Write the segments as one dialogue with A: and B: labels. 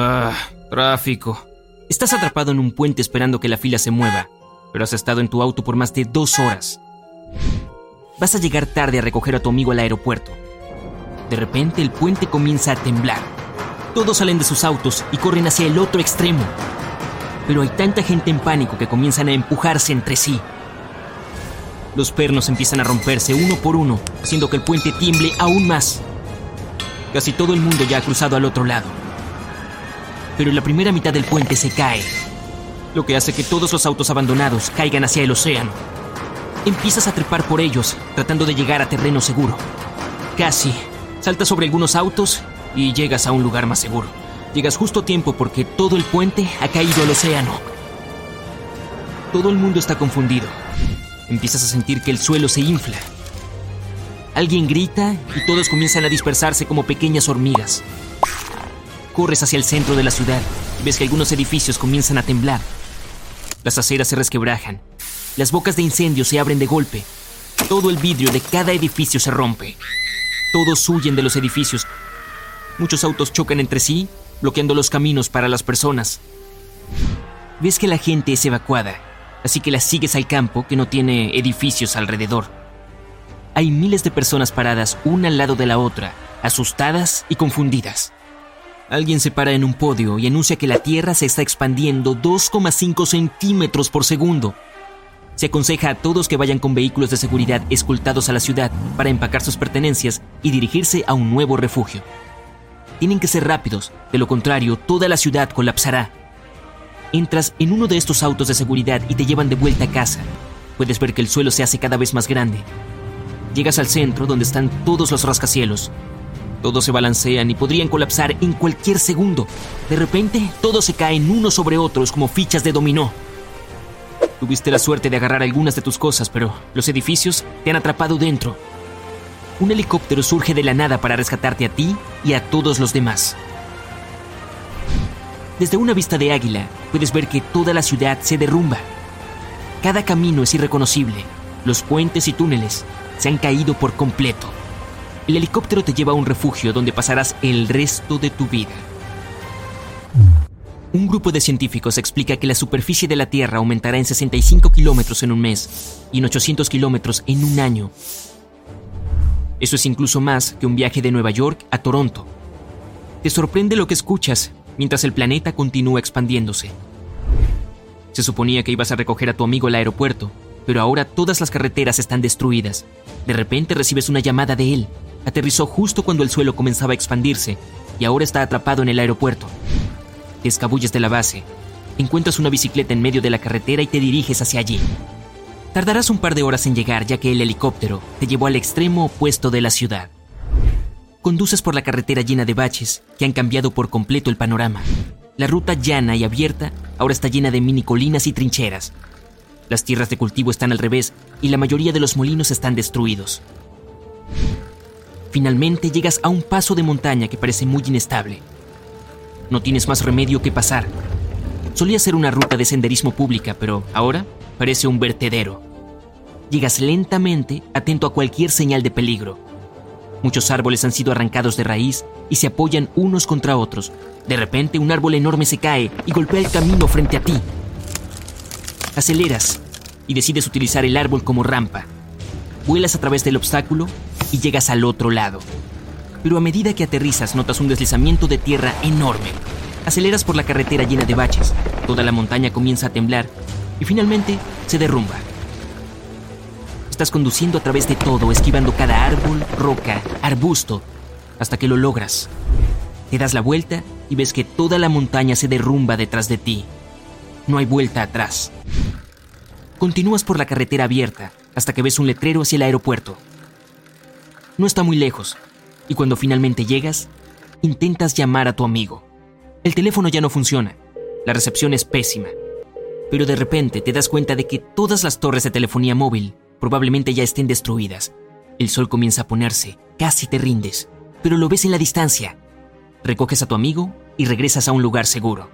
A: Ah, tráfico. Estás atrapado en un puente esperando que la fila se mueva, pero has estado en tu auto por más de dos horas. Vas a llegar tarde a recoger a tu amigo al aeropuerto. De repente el puente comienza a temblar. Todos salen de sus autos y corren hacia el otro extremo. Pero hay tanta gente en pánico que comienzan a empujarse entre sí. Los pernos empiezan a romperse uno por uno, haciendo que el puente tiemble aún más. Casi todo el mundo ya ha cruzado al otro lado. Pero la primera mitad del puente se cae, lo que hace que todos los autos abandonados caigan hacia el océano. Empiezas a trepar por ellos, tratando de llegar a terreno seguro. Casi. Saltas sobre algunos autos y llegas a un lugar más seguro. Llegas justo a tiempo porque todo el puente ha caído al océano. Todo el mundo está confundido. Empiezas a sentir que el suelo se infla. Alguien grita y todos comienzan a dispersarse como pequeñas hormigas. Corres hacia el centro de la ciudad. Ves que algunos edificios comienzan a temblar. Las aceras se resquebrajan. Las bocas de incendio se abren de golpe. Todo el vidrio de cada edificio se rompe. Todos huyen de los edificios. Muchos autos chocan entre sí, bloqueando los caminos para las personas. Ves que la gente es evacuada así que la sigues al campo que no tiene edificios alrededor. Hay miles de personas paradas una al lado de la otra, asustadas y confundidas. Alguien se para en un podio y anuncia que la Tierra se está expandiendo 2,5 centímetros por segundo. Se aconseja a todos que vayan con vehículos de seguridad escoltados a la ciudad para empacar sus pertenencias y dirigirse a un nuevo refugio. Tienen que ser rápidos, de lo contrario toda la ciudad colapsará Entras en uno de estos autos de seguridad y te llevan de vuelta a casa. Puedes ver que el suelo se hace cada vez más grande. Llegas al centro donde están todos los rascacielos. Todos se balancean y podrían colapsar en cualquier segundo. De repente, todos se caen unos sobre otros como fichas de dominó. Tuviste la suerte de agarrar algunas de tus cosas, pero los edificios te han atrapado dentro. Un helicóptero surge de la nada para rescatarte a ti y a todos los demás. Desde una vista de águila puedes ver que toda la ciudad se derrumba. Cada camino es irreconocible. Los puentes y túneles se han caído por completo. El helicóptero te lleva a un refugio donde pasarás el resto de tu vida. Un grupo de científicos explica que la superficie de la Tierra aumentará en 65 kilómetros en un mes y en 800 kilómetros en un año. Eso es incluso más que un viaje de Nueva York a Toronto. Te sorprende lo que escuchas, mientras el planeta continúa expandiéndose. Se suponía que ibas a recoger a tu amigo al aeropuerto, pero ahora todas las carreteras están destruidas. De repente recibes una llamada de él. Aterrizó justo cuando el suelo comenzaba a expandirse y ahora está atrapado en el aeropuerto. Te escabulles de la base, encuentras una bicicleta en medio de la carretera y te diriges hacia allí. Tardarás un par de horas en llegar ya que el helicóptero te llevó al extremo opuesto de la ciudad. Conduces por la carretera llena de baches que han cambiado por completo el panorama. La ruta llana y abierta ahora está llena de mini colinas y trincheras. Las tierras de cultivo están al revés y la mayoría de los molinos están destruidos. Finalmente llegas a un paso de montaña que parece muy inestable. No tienes más remedio que pasar. Solía ser una ruta de senderismo pública, pero ahora parece un vertedero. Llegas lentamente, atento a cualquier señal de peligro. Muchos árboles han sido arrancados de raíz y se apoyan unos contra otros. De repente un árbol enorme se cae y golpea el camino frente a ti. Aceleras y decides utilizar el árbol como rampa. Vuelas a través del obstáculo y llegas al otro lado. Pero a medida que aterrizas notas un deslizamiento de tierra enorme. Aceleras por la carretera llena de baches. Toda la montaña comienza a temblar y finalmente se derrumba. Estás conduciendo a través de todo, esquivando cada árbol, roca, arbusto, hasta que lo logras. Te das la vuelta y ves que toda la montaña se derrumba detrás de ti. No hay vuelta atrás. Continúas por la carretera abierta hasta que ves un letrero hacia el aeropuerto. No está muy lejos, y cuando finalmente llegas, intentas llamar a tu amigo. El teléfono ya no funciona, la recepción es pésima, pero de repente te das cuenta de que todas las torres de telefonía móvil probablemente ya estén destruidas. El sol comienza a ponerse, casi te rindes, pero lo ves en la distancia. Recoges a tu amigo y regresas a un lugar seguro.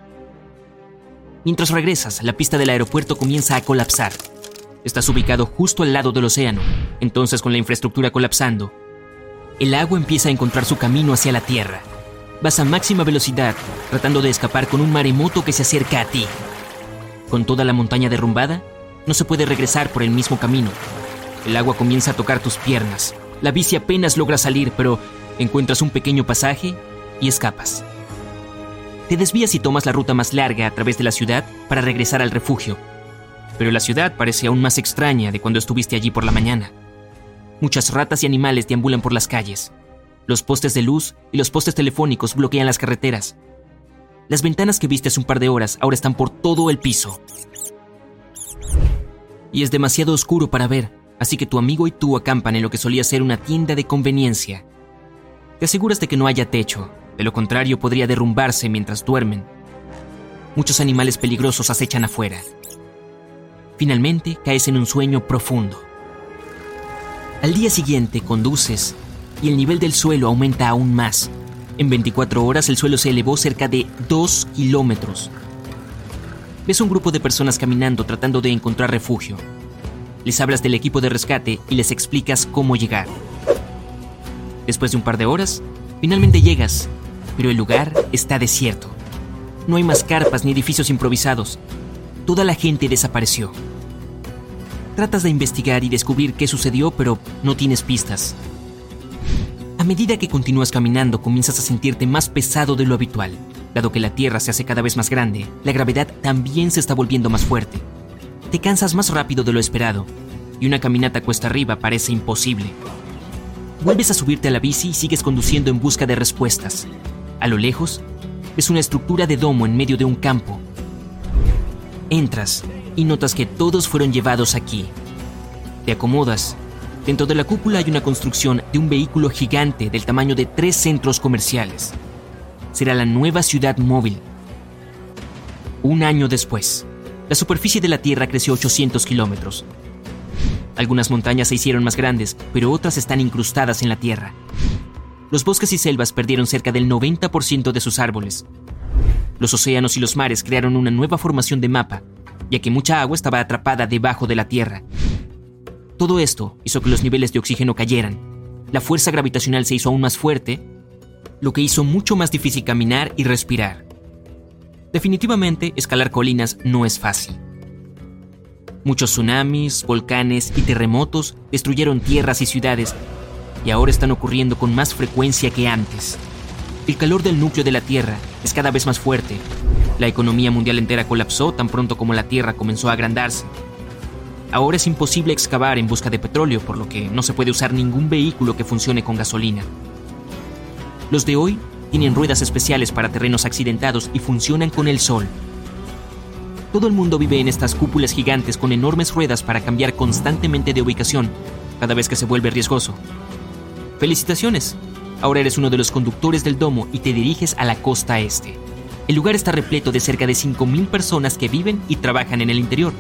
A: Mientras regresas, la pista del aeropuerto comienza a colapsar. Estás ubicado justo al lado del océano, entonces con la infraestructura colapsando, el agua empieza a encontrar su camino hacia la tierra. Vas a máxima velocidad, tratando de escapar con un maremoto que se acerca a ti. Con toda la montaña derrumbada, no se puede regresar por el mismo camino. El agua comienza a tocar tus piernas. La bici apenas logra salir, pero encuentras un pequeño pasaje y escapas. Te desvías y tomas la ruta más larga a través de la ciudad para regresar al refugio. Pero la ciudad parece aún más extraña de cuando estuviste allí por la mañana. Muchas ratas y animales deambulan por las calles. Los postes de luz y los postes telefónicos bloquean las carreteras. Las ventanas que viste hace un par de horas ahora están por todo el piso. Y es demasiado oscuro para ver, así que tu amigo y tú acampan en lo que solía ser una tienda de conveniencia. Te aseguras de que no haya techo, de lo contrario podría derrumbarse mientras duermen. Muchos animales peligrosos acechan afuera. Finalmente caes en un sueño profundo. Al día siguiente conduces y el nivel del suelo aumenta aún más. En 24 horas el suelo se elevó cerca de 2 kilómetros. Ves un grupo de personas caminando tratando de encontrar refugio. Les hablas del equipo de rescate y les explicas cómo llegar. Después de un par de horas, finalmente llegas, pero el lugar está desierto. No hay más carpas ni edificios improvisados. Toda la gente desapareció. Tratas de investigar y descubrir qué sucedió, pero no tienes pistas. A medida que continúas caminando, comienzas a sentirte más pesado de lo habitual. Dado que la Tierra se hace cada vez más grande, la gravedad también se está volviendo más fuerte. Te cansas más rápido de lo esperado, y una caminata cuesta arriba parece imposible. Vuelves a subirte a la bici y sigues conduciendo en busca de respuestas. A lo lejos, ves una estructura de domo en medio de un campo. Entras y notas que todos fueron llevados aquí. Te acomodas Dentro de la cúpula hay una construcción de un vehículo gigante del tamaño de tres centros comerciales. Será la nueva ciudad móvil. Un año después, la superficie de la Tierra creció 800 kilómetros. Algunas montañas se hicieron más grandes, pero otras están incrustadas en la Tierra. Los bosques y selvas perdieron cerca del 90% de sus árboles. Los océanos y los mares crearon una nueva formación de mapa, ya que mucha agua estaba atrapada debajo de la Tierra. Todo esto hizo que los niveles de oxígeno cayeran. La fuerza gravitacional se hizo aún más fuerte, lo que hizo mucho más difícil caminar y respirar. Definitivamente, escalar colinas no es fácil. Muchos tsunamis, volcanes y terremotos destruyeron tierras y ciudades, y ahora están ocurriendo con más frecuencia que antes. El calor del núcleo de la Tierra es cada vez más fuerte. La economía mundial entera colapsó tan pronto como la Tierra comenzó a agrandarse. Ahora es imposible excavar en busca de petróleo, por lo que no se puede usar ningún vehículo que funcione con gasolina. Los de hoy tienen ruedas especiales para terrenos accidentados y funcionan con el sol. Todo el mundo vive en estas cúpulas gigantes con enormes ruedas para cambiar constantemente de ubicación cada vez que se vuelve riesgoso. Felicitaciones, ahora eres uno de los conductores del domo y te diriges a la costa este. El lugar está repleto de cerca de 5.000 personas que viven y trabajan en el interior,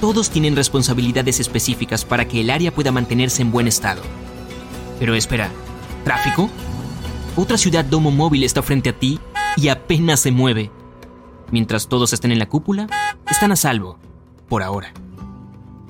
A: todos tienen responsabilidades específicas para que el área pueda mantenerse en buen estado. Pero espera, ¿tráfico? Otra ciudad domo móvil está frente a ti y apenas se mueve. Mientras todos estén en la cúpula, están a salvo, por ahora.